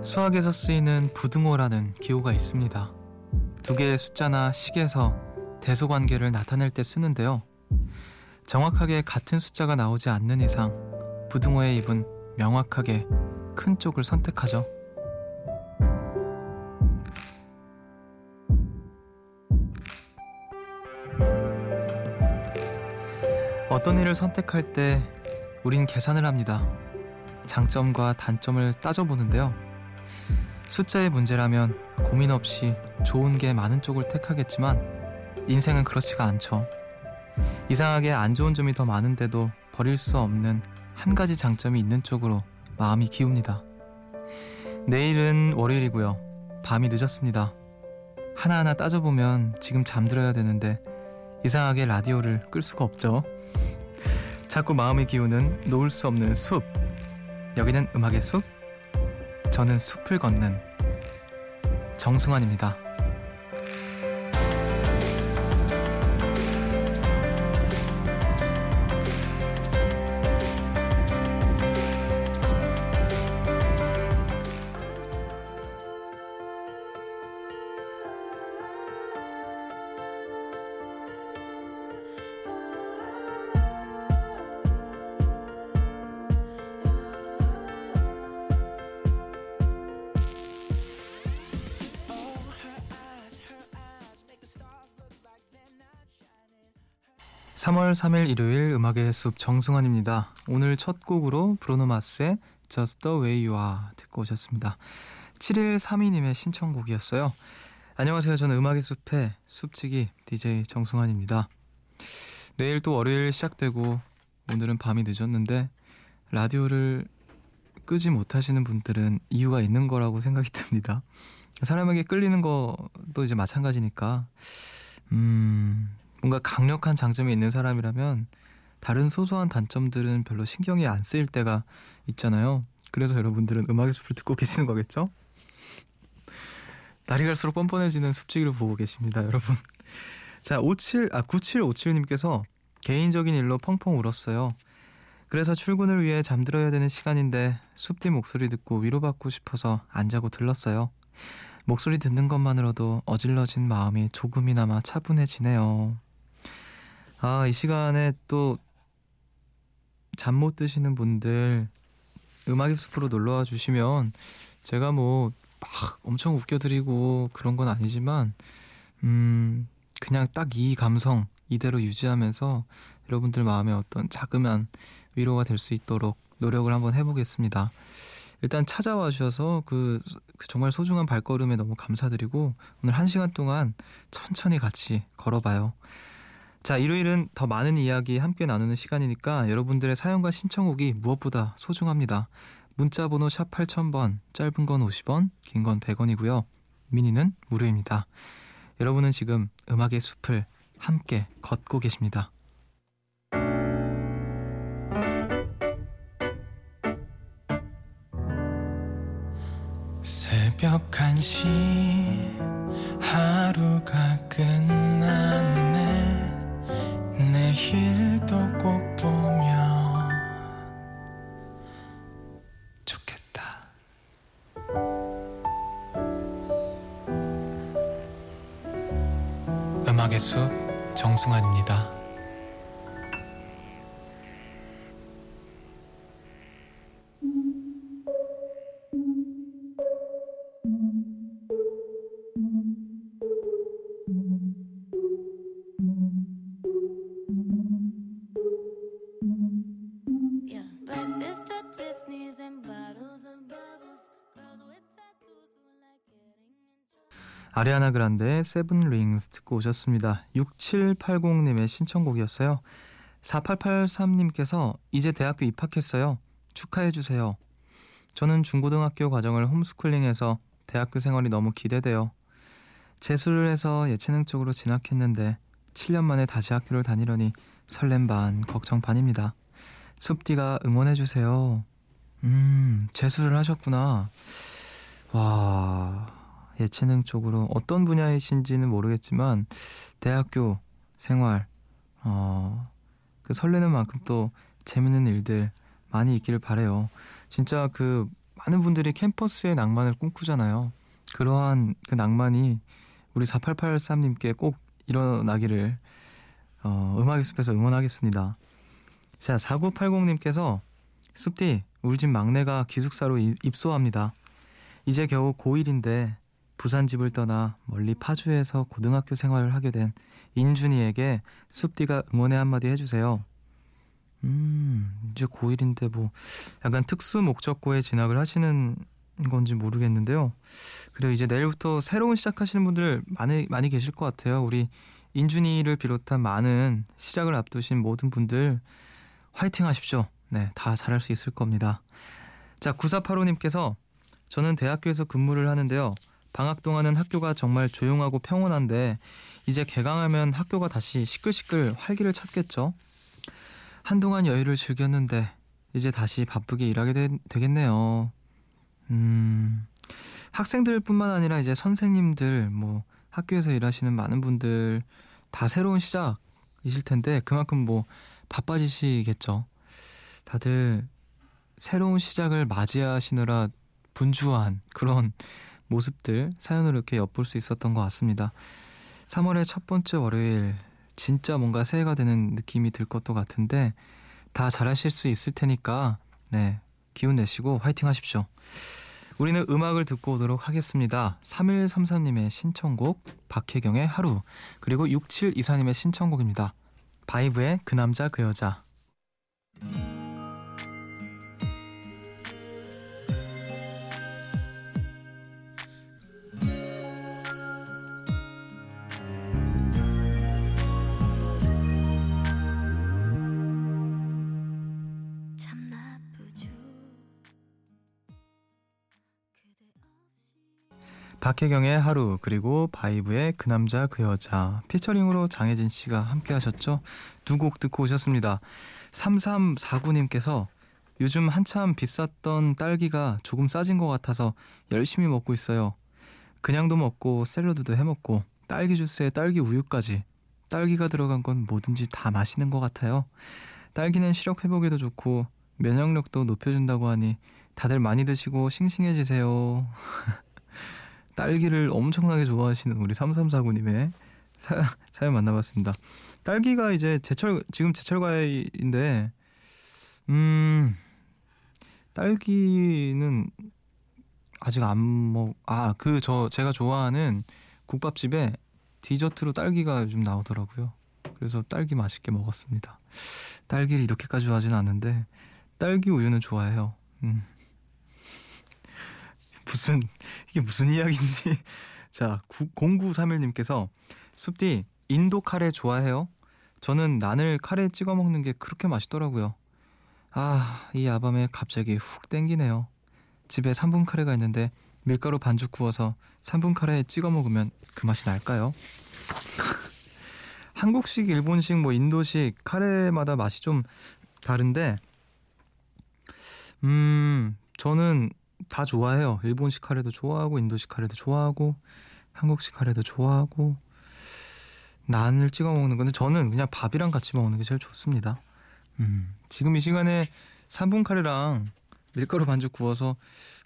수학에서 쓰이는 부등호라는 기호가 있습니다. 두 개의 숫자나 식에서 대소관계를 나타낼 때 쓰는데요. 정확하게 같은 숫자가 나오지 않는 이상 부등호의 입은 명확하게 큰 쪽을 선택하죠. 어떤 일을 선택할 때 우린 계산을 합니다. 장점과 단점을 따져보는데요. 숫자의 문제라면 고민 없이 좋은 게 많은 쪽을 택하겠지만 인생은 그렇지가 않죠. 이상하게 안 좋은 점이 더 많은데도 버릴 수 없는 한 가지 장점이 있는 쪽으로 마음이 기웁니다. 내일은 월요일이고요. 밤이 늦었습니다. 하나하나 따져보면 지금 잠들어야 되는데 이상하게 라디오를 끌 수가 없죠. 자꾸 마음이 기우는 놓을 수 없는 숲. 여기는 음악의 숲. 저는 숲을 걷는 정승환입니다. 3월 3일 일요일 음악의 숲 정승환입니다. 오늘 첫 곡으로 브로노 마스의 Just the Way You Are 듣고 오셨습니다. 7132님의 신청곡이었어요. 안녕하세요. 저는 음악의 숲의 숲치기 DJ 정승환입니다. 내일 또 월요일 시작되고 오늘은 밤이 늦었는데 라디오를 끄지 못하시는 분들은 이유가 있는 거라고 생각이 듭니다. 사람에게 끌리는 것도 이제 마찬가지니까 음 뭔가 강력한 장점이 있는 사람이라면 다른 소소한 단점들은 별로 신경이 안 쓰일 때가 있잖아요. 그래서 여러분들은 음악의 숲을 듣고 계시는 거겠죠? 날이 갈수록 뻔뻔해지는 숲지기를 보고 계십니다, 여러분. 자, 57, 아, 9757님께서 개인적인 일로 펑펑 울었어요. 그래서 출근을 위해 잠들어야 되는 시간인데 숲뒤 목소리 듣고 위로받고 싶어서 안 자고 들렀어요. 목소리 듣는 것만으로도 어질러진 마음이 조금이나마 차분해지네요. 아, 이 시간에 또 잠 못 드시는 분들 음악의 숲으로 놀러 와 주시면 제가 뭐 막 엄청 웃겨 드리고 그런 건 아니지만 음 그냥 딱 이 감성 이대로 유지하면서 여러분들 마음에 어떤 자그만 위로가 될 수 있도록 노력을 한번 해보겠습니다. 일단 찾아와 주셔서 그, 그 정말 소중한 발걸음에 너무 감사드리고 오늘 한 시간 동안 천천히 같이 걸어봐요. 자, 일요일은 더 많은 이야기 함께 나누는 시간이니까 여러분들의 사연과 신청곡이 무엇보다 소중합니다. 문자 번호 샵 8000번, 짧은 건 50원, 긴 건 100원이고요. 미니는 무료입니다. 여러분은 지금 음악의 숲을 함께 걷고 계십니다. 새벽 1시 하루가 끝 아리아나 그란데의 Seven Rings 듣고 오셨습니다. 6780님의 신청곡이었어요. 4883님께서 이제 대학교 입학했어요. 축하해 주세요. 저는 중고등학교 과정을 홈스쿨링해서 대학교 생활이 너무 기대돼요. 재수를 해서 예체능 쪽으로 진학했는데 7년 만에 다시 학교를 다니려니 설렘 반, 걱정 반입니다. 숲디가 응원해 주세요. 음, 재수를 하셨구나. 와, 예체능 쪽으로 어떤 분야이신지는 모르겠지만 대학교 생활 어, 그 설레는 만큼 또 재밌는 일들 많이 있기를 바래요. 진짜 그 많은 분들이 캠퍼스의 낭만을 꿈꾸잖아요. 그러한 그 낭만이 우리 4883님께 꼭 일어나기를 어, 음악의 숲에서 응원하겠습니다. 자, 4980님께서 숲디, 우리 집 막내가 기숙사로 입소합니다. 이제 겨우 고1인데 부산 집을 떠나 멀리 파주에서 고등학교 생활을 하게 된 인준이에게 숲디가 응원의 한마디 해주세요. 음, 이제 고1인데 뭐 약간 특수 목적고에 진학을 하시는 건지 모르겠는데요. 그리고 이제 내일부터 새로운 시작하시는 분들 많이 많이 계실 것 같아요. 우리 인준이를 비롯한 많은 시작을 앞두신 모든 분들 화이팅 하십시오. 네, 다 잘할 수 있을 겁니다. 자, 9485님께서 저는 대학교에서 근무를 하는데요. 방학 동안은 학교가 정말 조용하고 평온한데 이제 개강하면 학교가 다시 시끌시끌 활기를 찾겠죠. 한동안 여유를 즐겼는데 이제 다시 바쁘게 일하게 되, 되겠네요. 음, 학생들뿐만 아니라 이제 선생님들, 뭐 학교에서 일하시는 많은 분들 다 새로운 시작이실 텐데 그만큼 뭐 바빠지시겠죠. 다들 새로운 시작을 맞이하시느라 분주한 그런 모습들 사연으로 이렇게 엿볼 수 있었던 것 같습니다. 3월의 첫 번째 월요일 진짜 뭔가 새해가 되는 느낌이 들 것도 같은데 다 잘하실 수 있을 테니까 네 기운 내시고 화이팅 하십시오. 우리는 음악을 듣고 오도록 하겠습니다. 3133님의 신청곡 박혜경의 하루 그리고 6724님의 신청곡입니다. 바이브의 그 남자 그 여자 박혜경의 하루 그리고 바이브의 그 남자 그 여자 피처링으로 장혜진 씨가 함께 하셨죠. 두 곡 듣고 오셨습니다. 3349님께서 요즘 한참 비쌌던 딸기가 조금 싸진 것 같아서 열심히 먹고 있어요. 그냥도 먹고 샐러드도 해 먹고 딸기 주스에 딸기 우유까지 딸기가 들어간 건 뭐든지 다 맛있는 것 같아요. 딸기는 시력 회복에도 좋고 면역력도 높여준다고 하니 다들 많이 드시고 싱싱해지세요. 딸기를 엄청나게 좋아하시는 우리 3349님의 사, 사연 만나봤습니다. 딸기가 이제 제철 지금 제철 과일인데 음 딸기는 아직 안 먹 아 그 저 제가 좋아하는 국밥집에 디저트로 딸기가 요즘 나오더라고요. 그래서 딸기 맛있게 먹었습니다. 딸기를 이렇게까지 좋아하지는 않는데 딸기 우유는 좋아해요. 음. 무슨 이게 무슨 이야기인지 자 0931님께서 숲디 인도 카레 좋아해요? 저는 난을 카레에 찍어 먹는 게 그렇게 맛있더라고요. 아, 이 야밤에 갑자기 훅 땡기네요. 집에 3분 카레가 있는데 밀가루 반죽 구워서 3분 카레에 찍어 먹으면 그 맛이 날까요? 한국식, 일본식, 뭐 인도식 카레마다 맛이 좀 다른데 음, 저는 다 좋아해요. 일본식 카레도 좋아하고 인도식 카레도 좋아하고 한국식 카레도 좋아하고 난을 찍어 먹는 건데 저는 그냥 밥이랑 같이 먹는 게 제일 좋습니다. 음, 지금 이 시간에 3분 카레랑 밀가루 반죽 구워서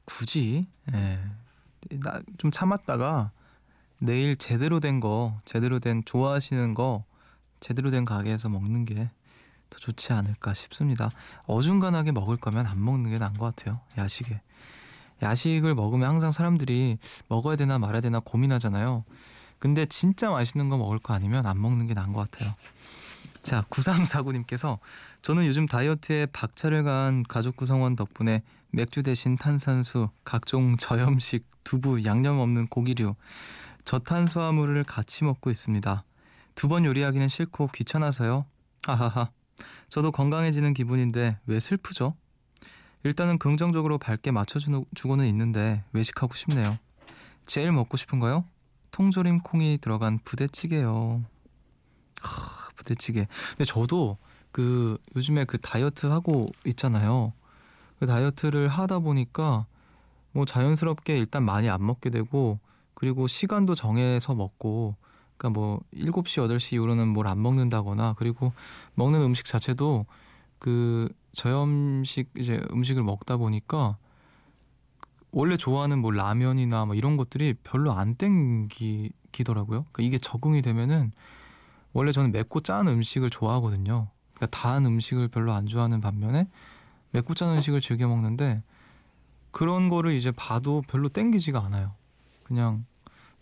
굳이 예, 좀 참았다가 내일 제대로 된 거, 제대로 된 좋아하시는 거, 제대로 된 가게에서 먹는 게 더 좋지 않을까 싶습니다. 어중간하게 먹을 거면 안 먹는 게 나은 것 같아요. 야식에. 야식을 먹으면 항상 사람들이 먹어야 되나 말아야 되나 고민하잖아요. 근데 진짜 맛있는 거 먹을 거 아니면 안 먹는 게 나은 것 같아요. 자, 9349님께서 저는 요즘 다이어트에 박차를 가한 가족 구성원 덕분에 맥주 대신 탄산수, 각종 저염식, 두부, 양념 없는 고기류, 저탄수화물을 같이 먹고 있습니다. 두 번 요리하기는 싫고 귀찮아서요. 아하하. 저도 건강해지는 기분인데 왜 슬프죠? 일단은 긍정적으로 밝게 맞춰주고는 있는데 외식하고 싶네요. 제일 먹고 싶은 거요? 통조림 콩이 들어간 부대찌개요. 하, 부대찌개. 근데 저도 그 요즘에 그 다이어트 하고 있잖아요. 그 다이어트를 하다 보니까 뭐 자연스럽게 일단 많이 안 먹게 되고 그리고 시간도 정해서 먹고 그러니까 뭐 7시 8시 이후로는 뭘 안 먹는다거나 그리고 먹는 음식 자체도 그 저염식 이제 음식을 먹다 보니까 원래 좋아하는 뭐 라면이나 뭐 이런 것들이 별로 안 땡기더라고요. 그러니까 이게 적응이 되면은 원래 저는 맵고 짠 음식을 좋아하거든요. 그러니까 단 음식을 별로 안 좋아하는 반면에 맵고 짠 음식을 즐겨 먹는데 그런 거를 이제 봐도 별로 땡기지가 않아요. 그냥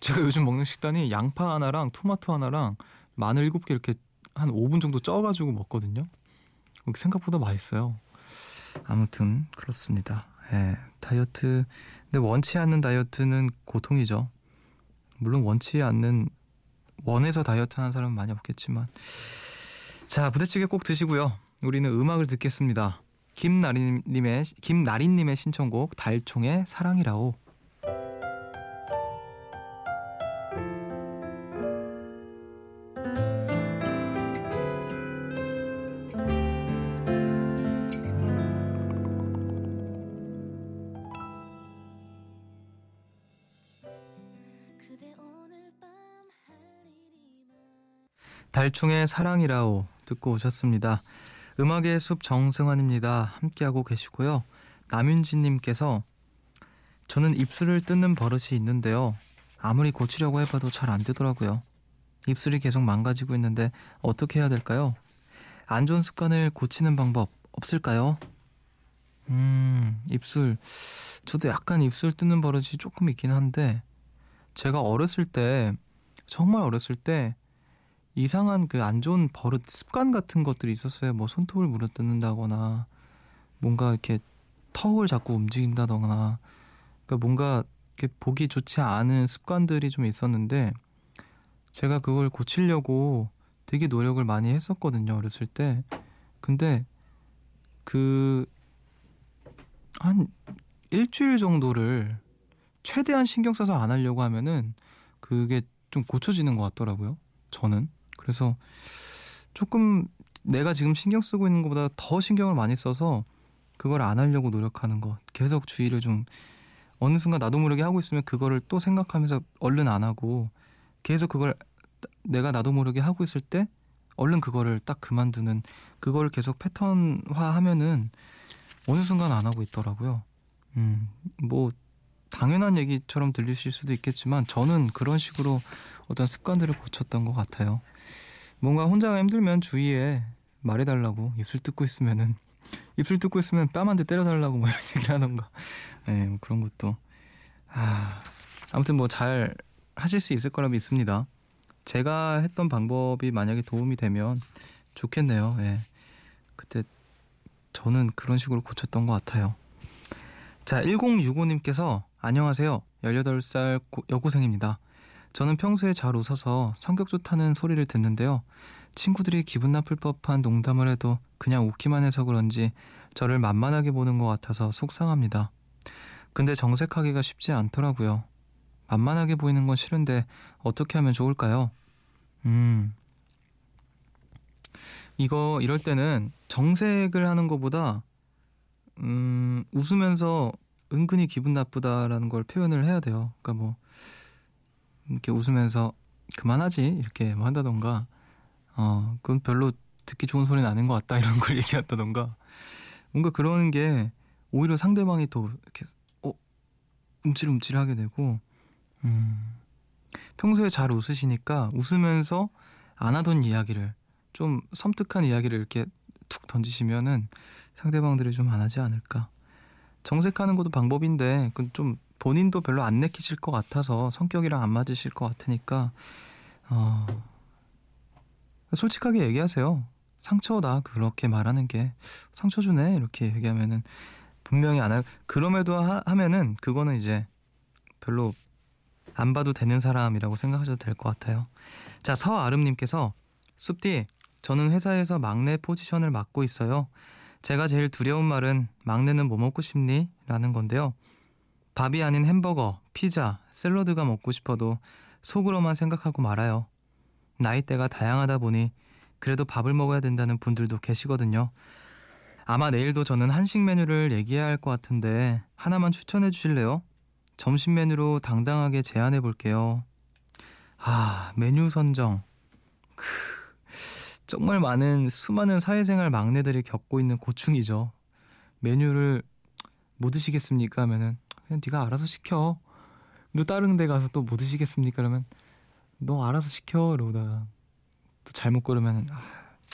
제가 요즘 먹는 식단이 양파 하나랑 토마토 하나랑 마늘 일곱 개 이렇게 한 5분 정도 쪄가지고 먹거든요. 생각보다 맛있어요. 아무튼 그렇습니다. 예, 다이어트 근데 원치 않는 다이어트는 고통이죠. 물론 원치 않는 원해서 다이어트 하는 사람은 많이 없겠지만 자 부대찌개 꼭 드시고요. 우리는 음악을 듣겠습니다. 김나리님의 김나리님의 신청곡 달총의 사랑이라오. 달총의 사랑이라오 듣고 오셨습니다. 음악의 숲 정승환입니다. 함께하고 계시고요. 남윤진님께서 저는 입술을 뜯는 버릇이 있는데요. 아무리 고치려고 해봐도 잘 안 되더라고요. 입술이 계속 망가지고 있는데 어떻게 해야 될까요? 안 좋은 습관을 고치는 방법 없을까요? 음, 입술. 저도 약간 입술 뜯는 버릇이 조금 있긴 한데, 제가 어렸을 때, 정말 어렸을 때, 이상한 그 안 좋은 버릇 습관 같은 것들이 있었어요. 뭐 손톱을 물어뜯는다거나 뭔가 이렇게 턱을 자꾸 움직인다거나 그러니까 뭔가 이렇게 보기 좋지 않은 습관들이 좀 있었는데 제가 그걸 고치려고 되게 노력을 많이 했었거든요. 어렸을 때. 근데 그 한 일주일 정도를 최대한 신경 써서 안 하려고 하면은 그게 좀 고쳐지는 것 같더라고요. 저는. 그래서 조금 내가 지금 신경 쓰고 있는 것보다 더 신경을 많이 써서 그걸 안 하려고 노력하는 것 계속 주의를 좀 어느 순간 나도 모르게 하고 있으면 그거를 또 생각하면서 얼른 안 하고 계속 그걸 내가 나도 모르게 하고 있을 때 얼른 그거를 딱 그만두는 그걸 계속 패턴화 하면은 어느 순간 안 하고 있더라고요. 음, 뭐 당연한 얘기처럼 들리실 수도 있겠지만 저는 그런 식으로 어떤 습관들을 고쳤던 것 같아요. 뭔가 혼자가 힘들면 주위에 말해달라고 입술 뜯고 있으면은 입술 뜯고 있으면 뺨한 대 때려달라고 뭐 이런 얘기를 하던가 네, 뭐 그런 것도 아 아무튼 뭐 잘 하실 수 있을 거라 믿습니다. 제가 했던 방법이 만약에 도움이 되면 좋겠네요. 예. 그때 저는 그런 식으로 고쳤던 것 같아요. 자, 1065님께서 안녕하세요. 18살 여고생입니다. 저는 평소에 잘 웃어서 성격 좋다는 소리를 듣는데요. 친구들이 기분 나쁠 법한 농담을 해도 그냥 웃기만 해서 그런지 저를 만만하게 보는 것 같아서 속상합니다. 근데 정색하기가 쉽지 않더라고요. 만만하게 보이는 건 싫은데 어떻게 하면 좋을까요? 음. 이거 이럴 때는 정색을 하는 것보다 음, 웃으면서 은근히 기분 나쁘다라는 걸 표현을 해야 돼요. 그러니까 뭐 이렇게 웃으면서 그만하지 이렇게 뭐 한다던가 어 그건 별로 듣기 좋은 소리는 아닌 것 같다 이런 걸 얘기한다던가 뭔가 그러는 게 오히려 상대방이 또 이렇게 어 움찔움찔하게 되고 음 평소에 잘 웃으시니까 웃으면서 안 하던 이야기를 좀 섬뜩한 이야기를 이렇게 툭 던지시면은 상대방들이 좀 안 하지 않을까 정색하는 것도 방법인데 좀 본인도 별로 안 내키실 것 같아서 성격이랑 안 맞으실 것 같으니까 어, 솔직하게 얘기하세요. 상처다 그렇게 말하는 게 상처 주네 이렇게 얘기하면은 분명히 안 할. 그럼에도 하, 하면은 그거는 이제 별로 안 봐도 되는 사람이라고 생각하셔도 될 것 같아요. 자 서아름님께서 숲디 저는 회사에서 막내 포지션을 맡고 있어요. 제가 제일 두려운 말은 막내는 뭐 먹고 싶니? 라는 건데요. 밥이 아닌 햄버거, 피자, 샐러드가 먹고 싶어도 속으로만 생각하고 말아요. 나이대가 다양하다 보니 그래도 밥을 먹어야 된다는 분들도 계시거든요. 아마 내일도 저는 한식 메뉴를 얘기해야 할 것 같은데 하나만 추천해 주실래요? 점심 메뉴로 당당하게 제안해 볼게요. 아, 메뉴 선정. 크, 정말 많은 수많은 사회생활 막내들이 겪고 있는 고충이죠. 메뉴를 뭐 드시겠습니까? 하면은 그냥 네가 알아서 시켜. 너 다른 데 가서 또 뭐 드시겠습니까? 그러면 너 알아서 시켜 이러다가 또 잘못 고르면 아,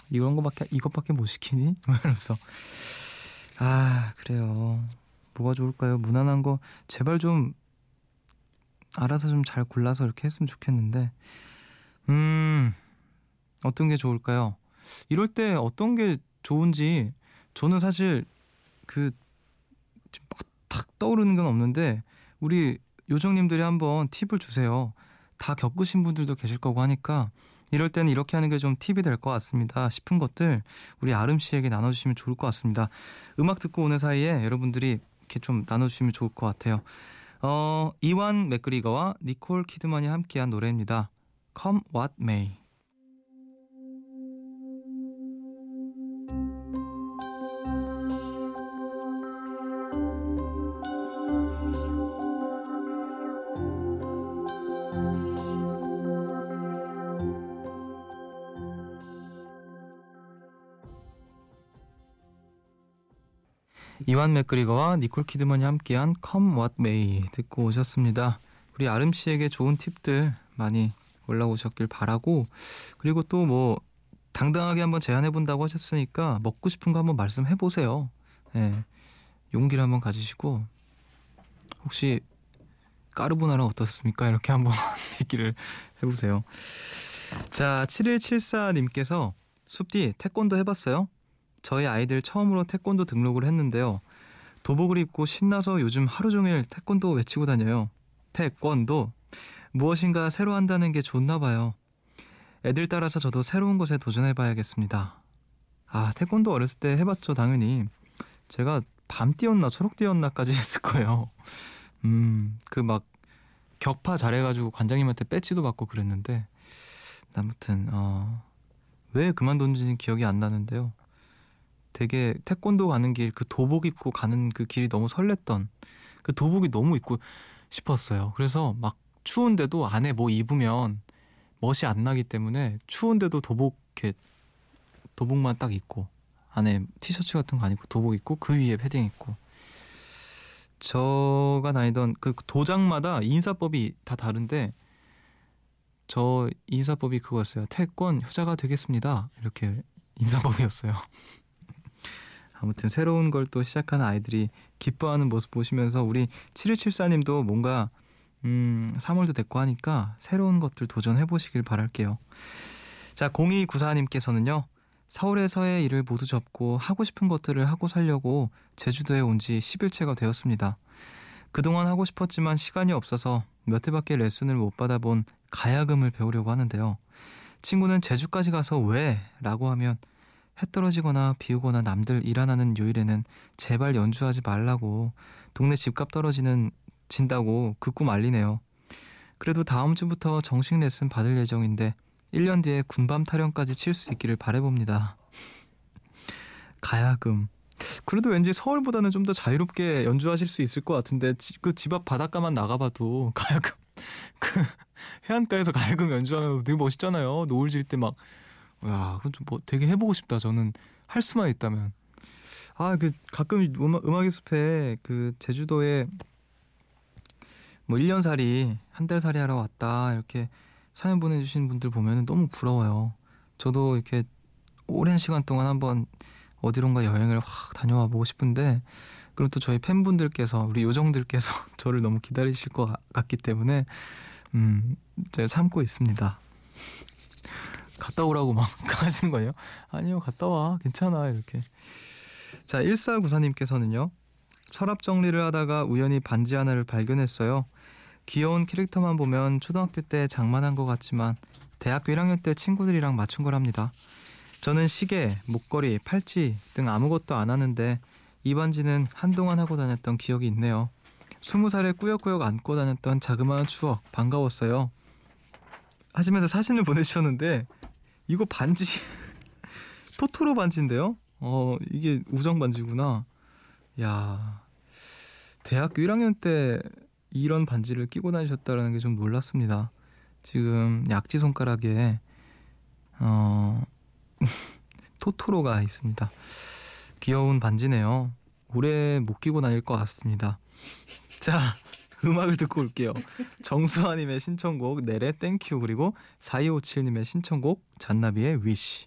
이런 거밖에 이것밖에 못 시키니? 이러면서 아 그래요. 뭐가 좋을까요? 무난한 거 제발 좀 알아서 좀 잘 골라서 이렇게 했으면 좋겠는데 음 어떤 게 좋을까요? 이럴 때 어떤 게 좋은지 저는 사실 그 탁 떠오르는 건 없는데 우리 요정님들이 한번 팁을 주세요. 다 겪으신 분들도 계실 거고 하니까 이럴 때는 이렇게 하는 게 좀 팁이 될 것 같습니다 싶은 것들 우리 아름 씨에게 나눠주시면 좋을 것 같습니다. 음악 듣고 오는 사이에 여러분들이 이렇게 좀 나눠주시면 좋을 것 같아요. 어, 이완 맥그리거와 니콜 키드만이 함께한 노래입니다. Come What May. 이완 맥그리거와 니콜 키드먼이 함께한 Come What May 듣고 오셨습니다. 우리 아름 씨에게 좋은 팁들 많이 올라오셨길 바라고 그리고 또 뭐 당당하게 한번 제안해 본다고 하셨으니까 먹고 싶은 거 한번 말씀해 보세요. 예. 용기를 한번 가지시고 혹시 까르보나라 어떻습니까? 이렇게 한번 얘기를 해보세요. 자, 7174님께서 숲디 태권도 해봤어요? 저희 아이들 처음으로 태권도 등록을 했는데요. 도복을 입고 신나서 요즘 하루 종일 태권도 외치고 다녀요. 태권도 무엇인가 새로 한다는 게 좋나 봐요. 애들 따라서 저도 새로운 것에 도전해 봐야겠습니다. 아, 태권도 어렸을 때 해봤죠, 당연히. 제가 밤 뛰었나 초록 뛰었나까지 했을 거예요. 음, 그 막 격파 잘해가지고 관장님한테 배지도 받고 그랬는데 아무튼 어, 왜 그만둔지는 기억이 안 나는데요. 되게 태권도 가는 길 그 도복 입고 가는 그 길이 너무 설렜던 그 도복이 너무 입고 싶었어요. 그래서 막 추운데도 안에 뭐 입으면 멋이 안 나기 때문에 추운데도 도복 도복만 딱 입고 안에 티셔츠 같은 거 안 입고 도복 입고 그 위에 패딩 입고 저가 다니던 그 도장마다 인사법이 다 다른데 저 인사법이 그거였어요. 태권 효자가 되겠습니다. 이렇게 인사법이었어요. 아무튼 새로운 걸 또 시작하는 아이들이 기뻐하는 모습 보시면서 우리 7174님도 뭔가 음, 3월도 됐고 하니까 새로운 것들 도전해 보시길 바랄게요. 자, 0294님께서는요. 서울에서의 일을 모두 접고 하고 싶은 것들을 하고 살려고 제주도에 온 지 10일째가 되었습니다. 그동안 하고 싶었지만 시간이 없어서 몇 해밖에 레슨을 못 받아본 가야금을 배우려고 하는데요. 친구는 제주까지 가서 왜? 라고 하면 해 떨어지거나 비 오거나 남들 일안 하는 요일에는 제발 연주하지 말라고 동네 집값 떨어지는 진다고 그 꿈 알리네요. 그래도 다음 주부터 정식 레슨 받을 예정인데 1년 뒤에 군밤 타령까지 칠 수 있기를 바래봅니다. 가야금. 그래도 왠지 서울보다는 좀 더 자유롭게 연주하실 수 있을 것 같은데 그 집 앞 바닷가만 나가봐도 가야금 그 해안가에서 가야금 연주하면 되게 멋있잖아요. 노을 질 때 막 야, 그건 좀뭐 되게 해보고 싶다. 저는 할 수만 있다면. 아, 그 가끔 음악, 음악의 숲에 그 제주도에 뭐 1년 살이, 한 달 살이 하러 왔다. 이렇게 사연 보내주신 분들 보면 너무 부러워요. 저도 이렇게 오랜 시간 동안 한번 어디론가 여행을 확 다녀와 보고 싶은데, 그럼 또 저희 팬분들께서, 우리 요정들께서 저를 너무 기다리실 것 같기 때문에, 음, 제가 참고 있습니다. 갔다 오라고 막 하시는 거예요? 아니요, 갔다 와. 괜찮아. 이렇게. 자, 1494님께서는요. 서랍 정리를 하다가 우연히 반지 하나를 발견했어요. 귀여운 캐릭터만 보면 초등학교 때 장만한 것 같지만 대학교 1학년 때 친구들이랑 맞춘 거랍니다. 저는 시계, 목걸이, 팔찌 등 아무것도 안 하는데 이 반지는 한동안 하고 다녔던 기억이 있네요. 스무 살에 꾸역꾸역 안고 다녔던 자그마한 추억 반가웠어요. 하시면서 사진을 보내주셨는데 이거 반지 토토로 반지인데요? 어 이게 우정 반지구나. 야 대학교 1학년 때 이런 반지를 끼고 다니셨다는 게 좀 놀랐습니다. 지금 약지 손가락에 어 토토로가 있습니다. 귀여운 반지네요. 오래 못 끼고 다닐 것 같습니다. 자, 음악을 듣고 올게요. 정수아님의 신청곡 넬의 Thank You 그리고 4257님의 신청곡 잔나비의 Wish.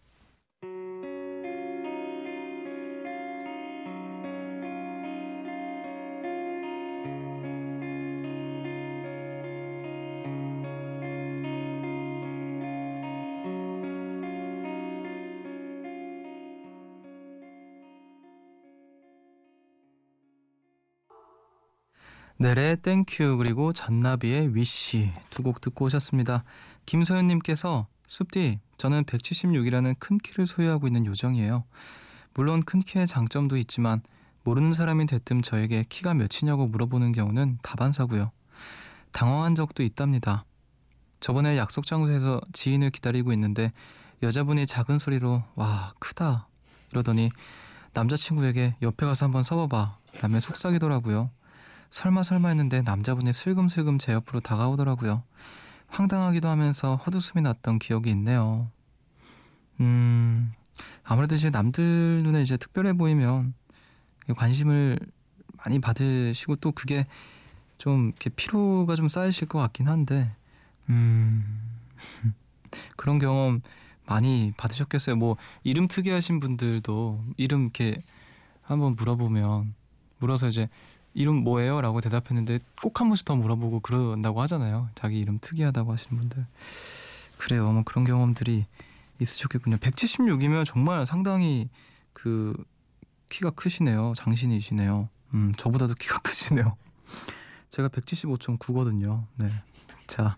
넬의 Thank You 그리고 잔나비의 Wish 두 곡 듣고 오셨습니다. 김소연님께서 숲디 저는 176이라는 큰 키를 소유하고 있는 요정이에요. 물론 큰 키의 장점도 있지만 모르는 사람이 대뜸 저에게 키가 몇이냐고 물어보는 경우는 다반사고요. 당황한 적도 있답니다. 저번에 약속 장소에서 지인을 기다리고 있는데 여자분이 작은 소리로 와 크다 이러더니 남자친구에게 옆에 가서 한번 서봐봐 라며 속삭이더라고요. 설마 설마 했는데 남자분이 슬금슬금 제 옆으로 다가오더라고요. 황당하기도 하면서 헛웃음이 났던 기억이 있네요. 음, 아무래도 이제 남들 눈에 이제 특별해 보이면 관심을 많이 받으시고 또 그게 좀 이렇게 피로가 좀 쌓이실 것 같긴 한데, 음, 그런 경험 많이 받으셨겠어요. 뭐, 이름 특이하신 분들도 이름 이렇게 한번 물어보면, 물어서 이제 이름 뭐예요? 라고 대답했는데 꼭 한 번씩 더 물어보고 그런다고 하잖아요. 자기 이름 특이하다고 하시는 분들. 그래요. 뭐 그런 경험들이 있으셨겠군요. 176이면 정말 상당히 그 키가 크시네요. 장신이시네요. 음, 저보다도 키가 크시네요. 제가 175.9거든요. 네. 자,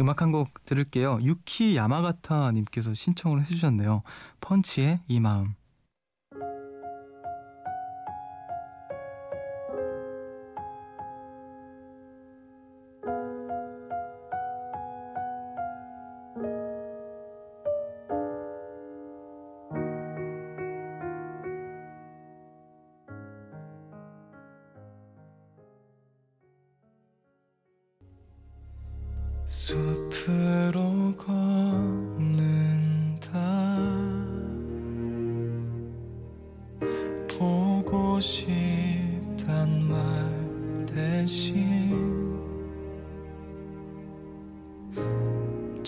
음악 한 곡 들을게요. 유키 야마가타 님께서 신청을 해주셨네요. 펀치의 이 마음.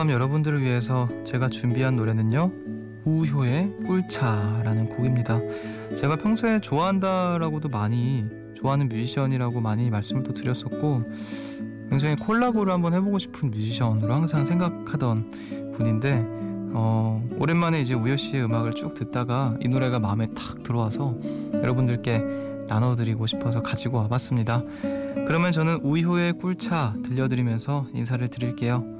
밤 여러분들을 위해서 제가 준비한 노래는요 우효의 꿀차라는 곡입니다 제가 평소에 좋아한다라고도 많이 좋아하는 뮤지션이라고 많이 말씀을 또 드렸었고 굉장히 콜라보를 한번 해보고 싶은 뮤지션으로 항상 생각하던 분인데 어, 오랜만에 이제 우여 씨의 음악을 쭉 듣다가 이 노래가 마음에 탁 들어와서 여러분들께 나눠드리고 싶어서 가지고 와봤습니다. 그러면 저는 우효의 꿀차 들려드리면서 인사를 드릴게요.